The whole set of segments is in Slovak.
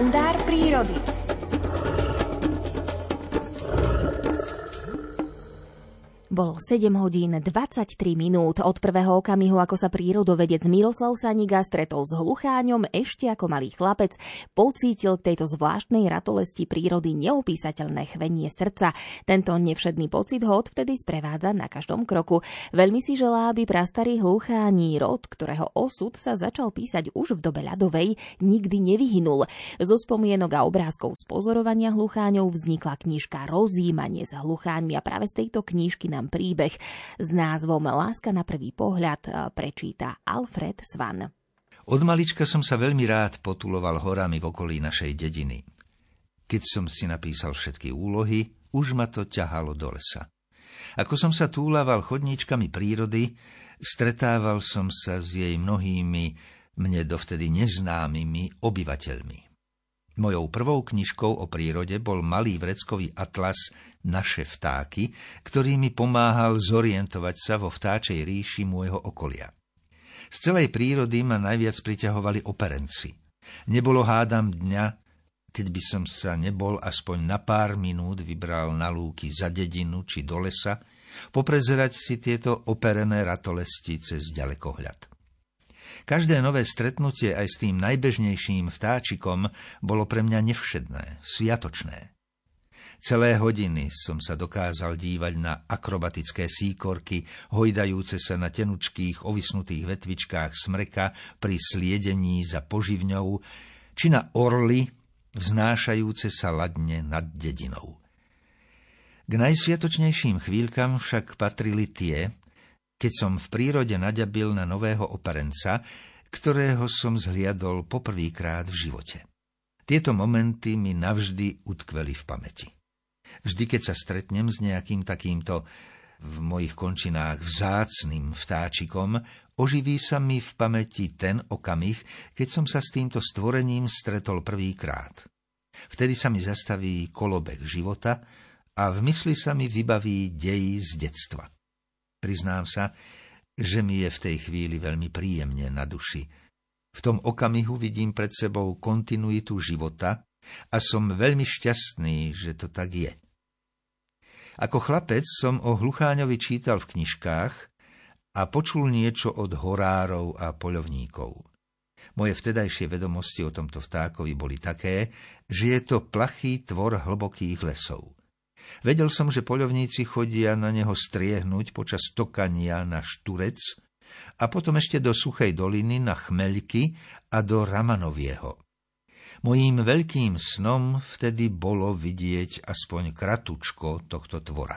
kalendár prírody. Bolo 7 hodín 23 minút od prvého okamihu, ako sa prírodovedec Miroslav Saniga stretol s hlucháňom ešte ako malý chlapec, pocítil k tejto zvláštnej ratolesti prírody neopísateľné chvenie srdca. Tento nevšedný pocit ho odvtedy sprevádza na každom kroku. Veľmi si želá, aby prastarý hluchání rod, ktorého osud sa začal písať už v dobe ľadovej, nikdy nevyhynul. Zo spomienok a obrázkov z pozorovania hlucháňov vznikla knižka Rozímanie s hlucháňmi a práve z tejto knižky nám príbeh s názvom Láska na prvý pohľad e, prečíta Alfred Svan. Od malička som sa veľmi rád potuloval horami v okolí našej dediny. Keď som si napísal všetky úlohy, už ma to ťahalo do lesa. Ako som sa túlaval chodníčkami prírody, stretával som sa s jej mnohými mne dovtedy neznámymi obyvateľmi. Mojou prvou knižkou o prírode bol malý vreckový atlas Naše vtáky, ktorý mi pomáhal zorientovať sa vo vtáčej ríši môjho okolia. Z celej prírody ma najviac priťahovali operenci. Nebolo hádam dňa, keď by som sa nebol aspoň na pár minút vybral na lúky za dedinu či do lesa, poprezerať si tieto operené ratolesti cez ďalekohľad. Každé nové stretnutie aj s tým najbežnejším vtáčikom bolo pre mňa nevšedné, sviatočné. Celé hodiny som sa dokázal dívať na akrobatické síkorky, hojdajúce sa na tenučkých, ovisnutých vetvičkách smreka pri sliedení za poživňou, či na orly, vznášajúce sa ladne nad dedinou. K najsviatočnejším chvíľkam však patrili tie, keď som v prírode naďabil na nového operenca, ktorého som zhliadol poprvýkrát v živote. Tieto momenty mi navždy utkveli v pamäti. Vždy, keď sa stretnem s nejakým takýmto v mojich končinách vzácným vtáčikom, oživí sa mi v pamäti ten okamih, keď som sa s týmto stvorením stretol prvýkrát. Vtedy sa mi zastaví kolobek života a v mysli sa mi vybaví dejí z detstva. Priznám sa, že mi je v tej chvíli veľmi príjemne na duši. V tom okamihu vidím pred sebou kontinuitu života a som veľmi šťastný, že to tak je. Ako chlapec som o Hlucháňovi čítal v knižkách a počul niečo od horárov a poľovníkov. Moje vtedajšie vedomosti o tomto vtákovi boli také, že je to plachý tvor hlbokých lesov. Vedel som, že poľovníci chodia na neho striehnúť počas tokania na šturec a potom ešte do Suchej doliny na Chmeľky a do Ramanovieho. Mojím veľkým snom vtedy bolo vidieť aspoň kratučko tohto tvora.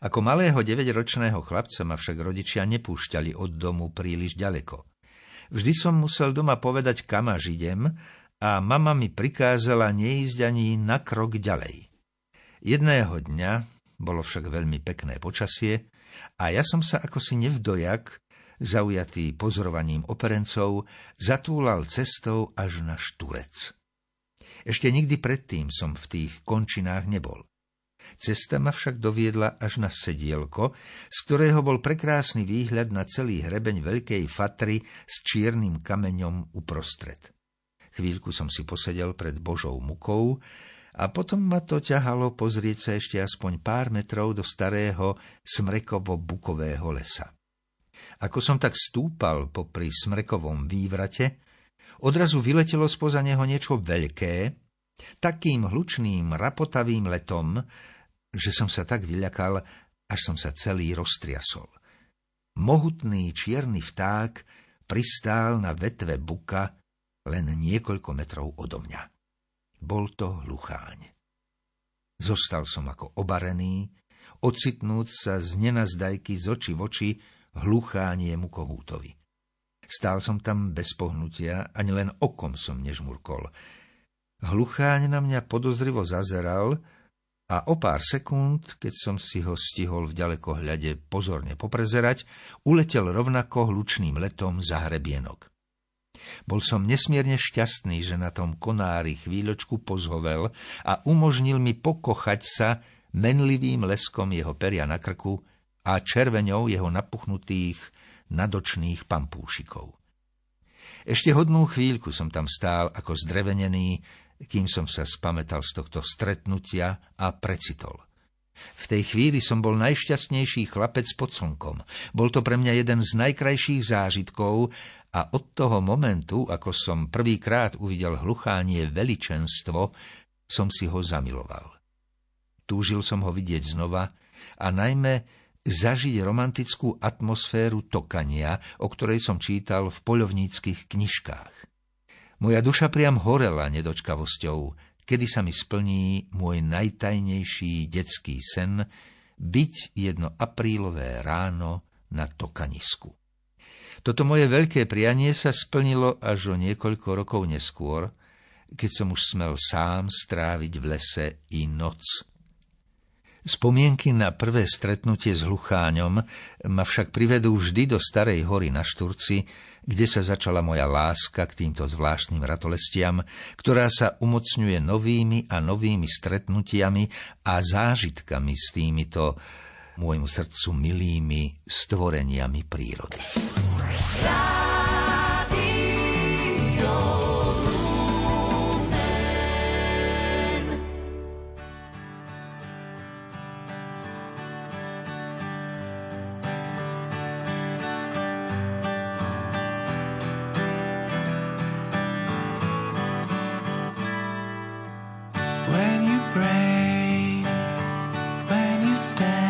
Ako malého 9-ročného chlapca ma však rodičia nepúšťali od domu príliš ďaleko. Vždy som musel doma povedať, kam až idem, a mama mi prikázala neísť ani na krok ďalej. Jedného dňa, bolo však veľmi pekné počasie, a ja som sa ako si nevdojak, zaujatý pozorovaním operencov, zatúlal cestou až na Šturec. Ešte nikdy predtým som v tých končinách nebol. Cesta ma však doviedla až na sedielko, z ktorého bol prekrásny výhľad na celý hrebeň Veľkej Fatry s čiernym kameňom uprostred. Chvíľku som si posedel pred Božou mukou, a potom ma to ťahalo pozrieť sa ešte aspoň pár metrov do starého smrekovo-bukového lesa. Ako som tak stúpal popri smrekovom vývrate, odrazu vyletelo spoza neho niečo veľké, takým hlučným, rapotavým letom, že som sa tak vyľakal, až som sa celý roztriasol. Mohutný čierny vták pristál na vetve buka len niekoľko metrov odo mňa. Bol to hlucháň. Zostal som ako obarený, ocitnúť sa z nenazdajky z oči v oči hluchániemu kohútovi. Stál som tam bez pohnutia, ani len okom som nežmurkol. Hlucháň na mňa podozrivo zazeral a o pár sekúnd, keď som si ho stihol v ďalekohľade pozorne poprezerať, uletel rovnako hlučným letom za hrebienok. Bol som nesmierne šťastný, že na tom konári chvíľočku pozhovel a umožnil mi pokochať sa menlivým leskom jeho peria na krku a červeňou jeho napuchnutých nadočných pampúšikov. Ešte hodnú chvíľku som tam stál ako zdrevenený, kým som sa spametal z tohto stretnutia a precitol. V tej chvíli som bol najšťastnejší chlapec pod slnkom. Bol to pre mňa jeden z najkrajších zážitkov a od toho momentu, ako som prvýkrát uvidel hluchánie veličenstvo, som si ho zamiloval. Túžil som ho vidieť znova a najmä zažiť romantickú atmosféru tokania, o ktorej som čítal v poľovníckých knižkách. Moja duša priam horela nedočkavosťou, kedy sa mi splní môj najtajnejší detský sen byť jedno aprílové ráno na tokanisku. Toto moje veľké prianie sa splnilo až o niekoľko rokov neskôr, keď som už smel sám stráviť v lese i noc. Spomienky na prvé stretnutie s hlucháňom ma však privedú vždy do Starej hory na Šturci, kde sa začala moja láska k týmto zvláštnym ratolestiam, ktorá sa umocňuje novými a novými stretnutiami a zážitkami s týmito môjmu srdcu milými stvoreniami prírody. understand.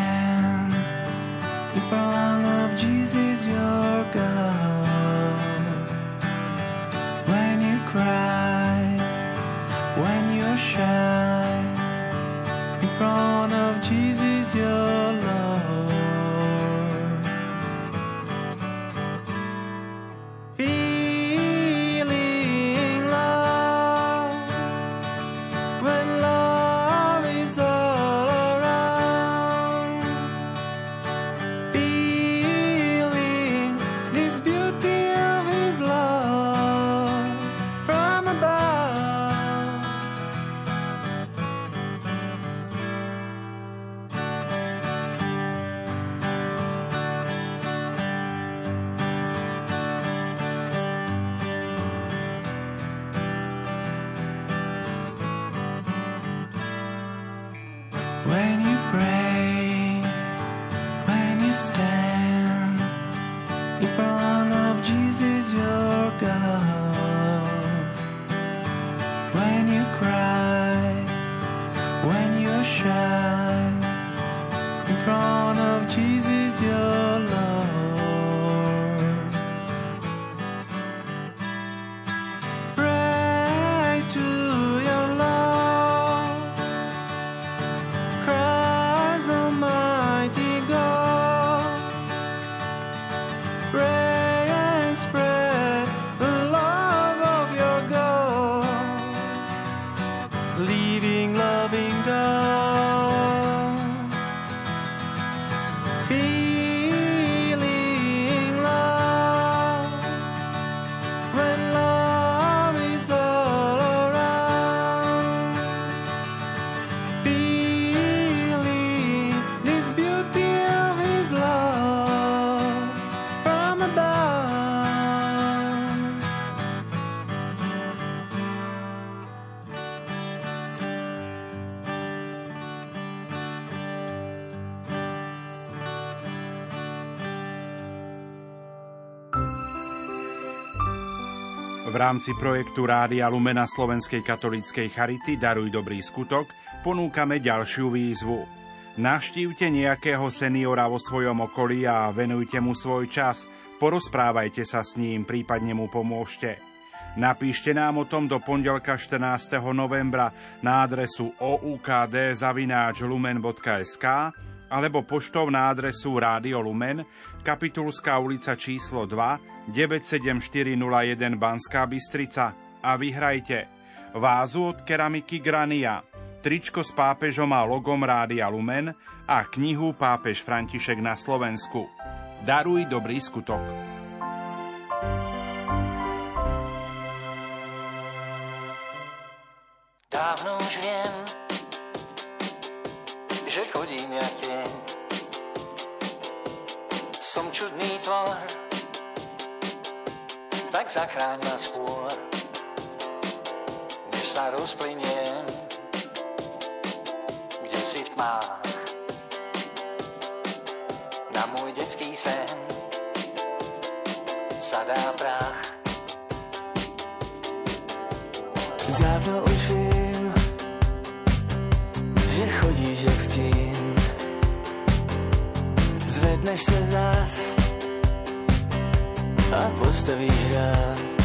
V rámci projektu Rádia Lumena Slovenskej katolíckej Charity Daruj dobrý skutok ponúkame ďalšiu výzvu. Navštívte nejakého seniora vo svojom okolí a venujte mu svoj čas, porozprávajte sa s ním, prípadne mu pomôžte. Napíšte nám o tom do pondelka 14. novembra na adresu oukd.lumen.sk alebo poštou na adresu Rádio Lumen, Kapitulská ulica číslo 2, 97401 Banská Bystrica a vyhrajte vázu od keramiky Grania, tričko s pápežom a logom Rádia Lumen a knihu Pápež František na Slovensku. Daruj dobrý skutok. Dávno už viem, že chodím ja tieň. Som čudný tvor, tak zachráň ma skôr. než sa rozplyniem, si v tmách. Na môj detský sen sa dá prach. Dávno už vím, že chodíš jak stín. Zvedneš se zás a postavíš ráz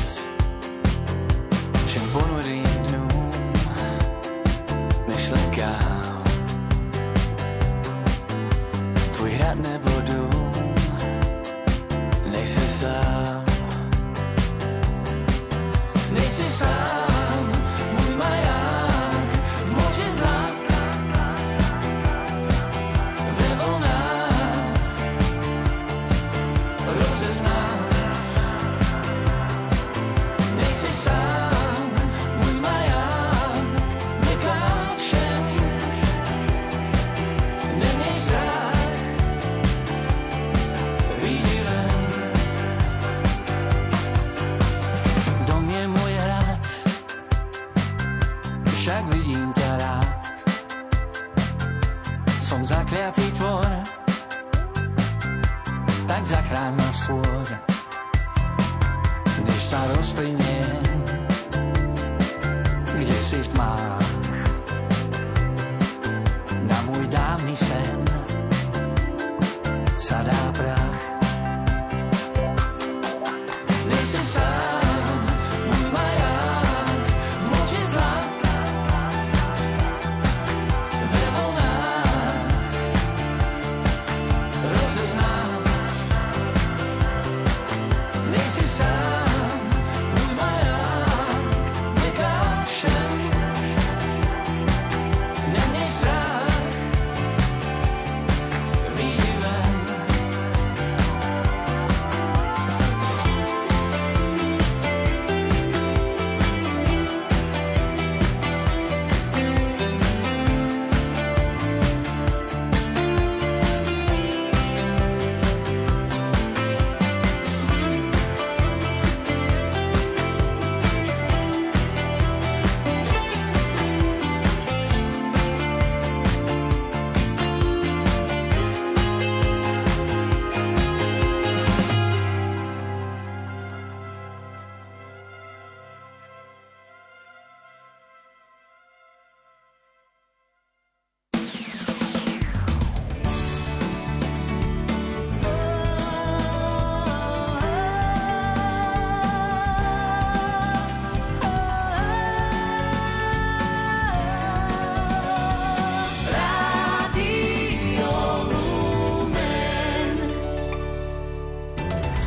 kde si v tmách. Na môj dávny sen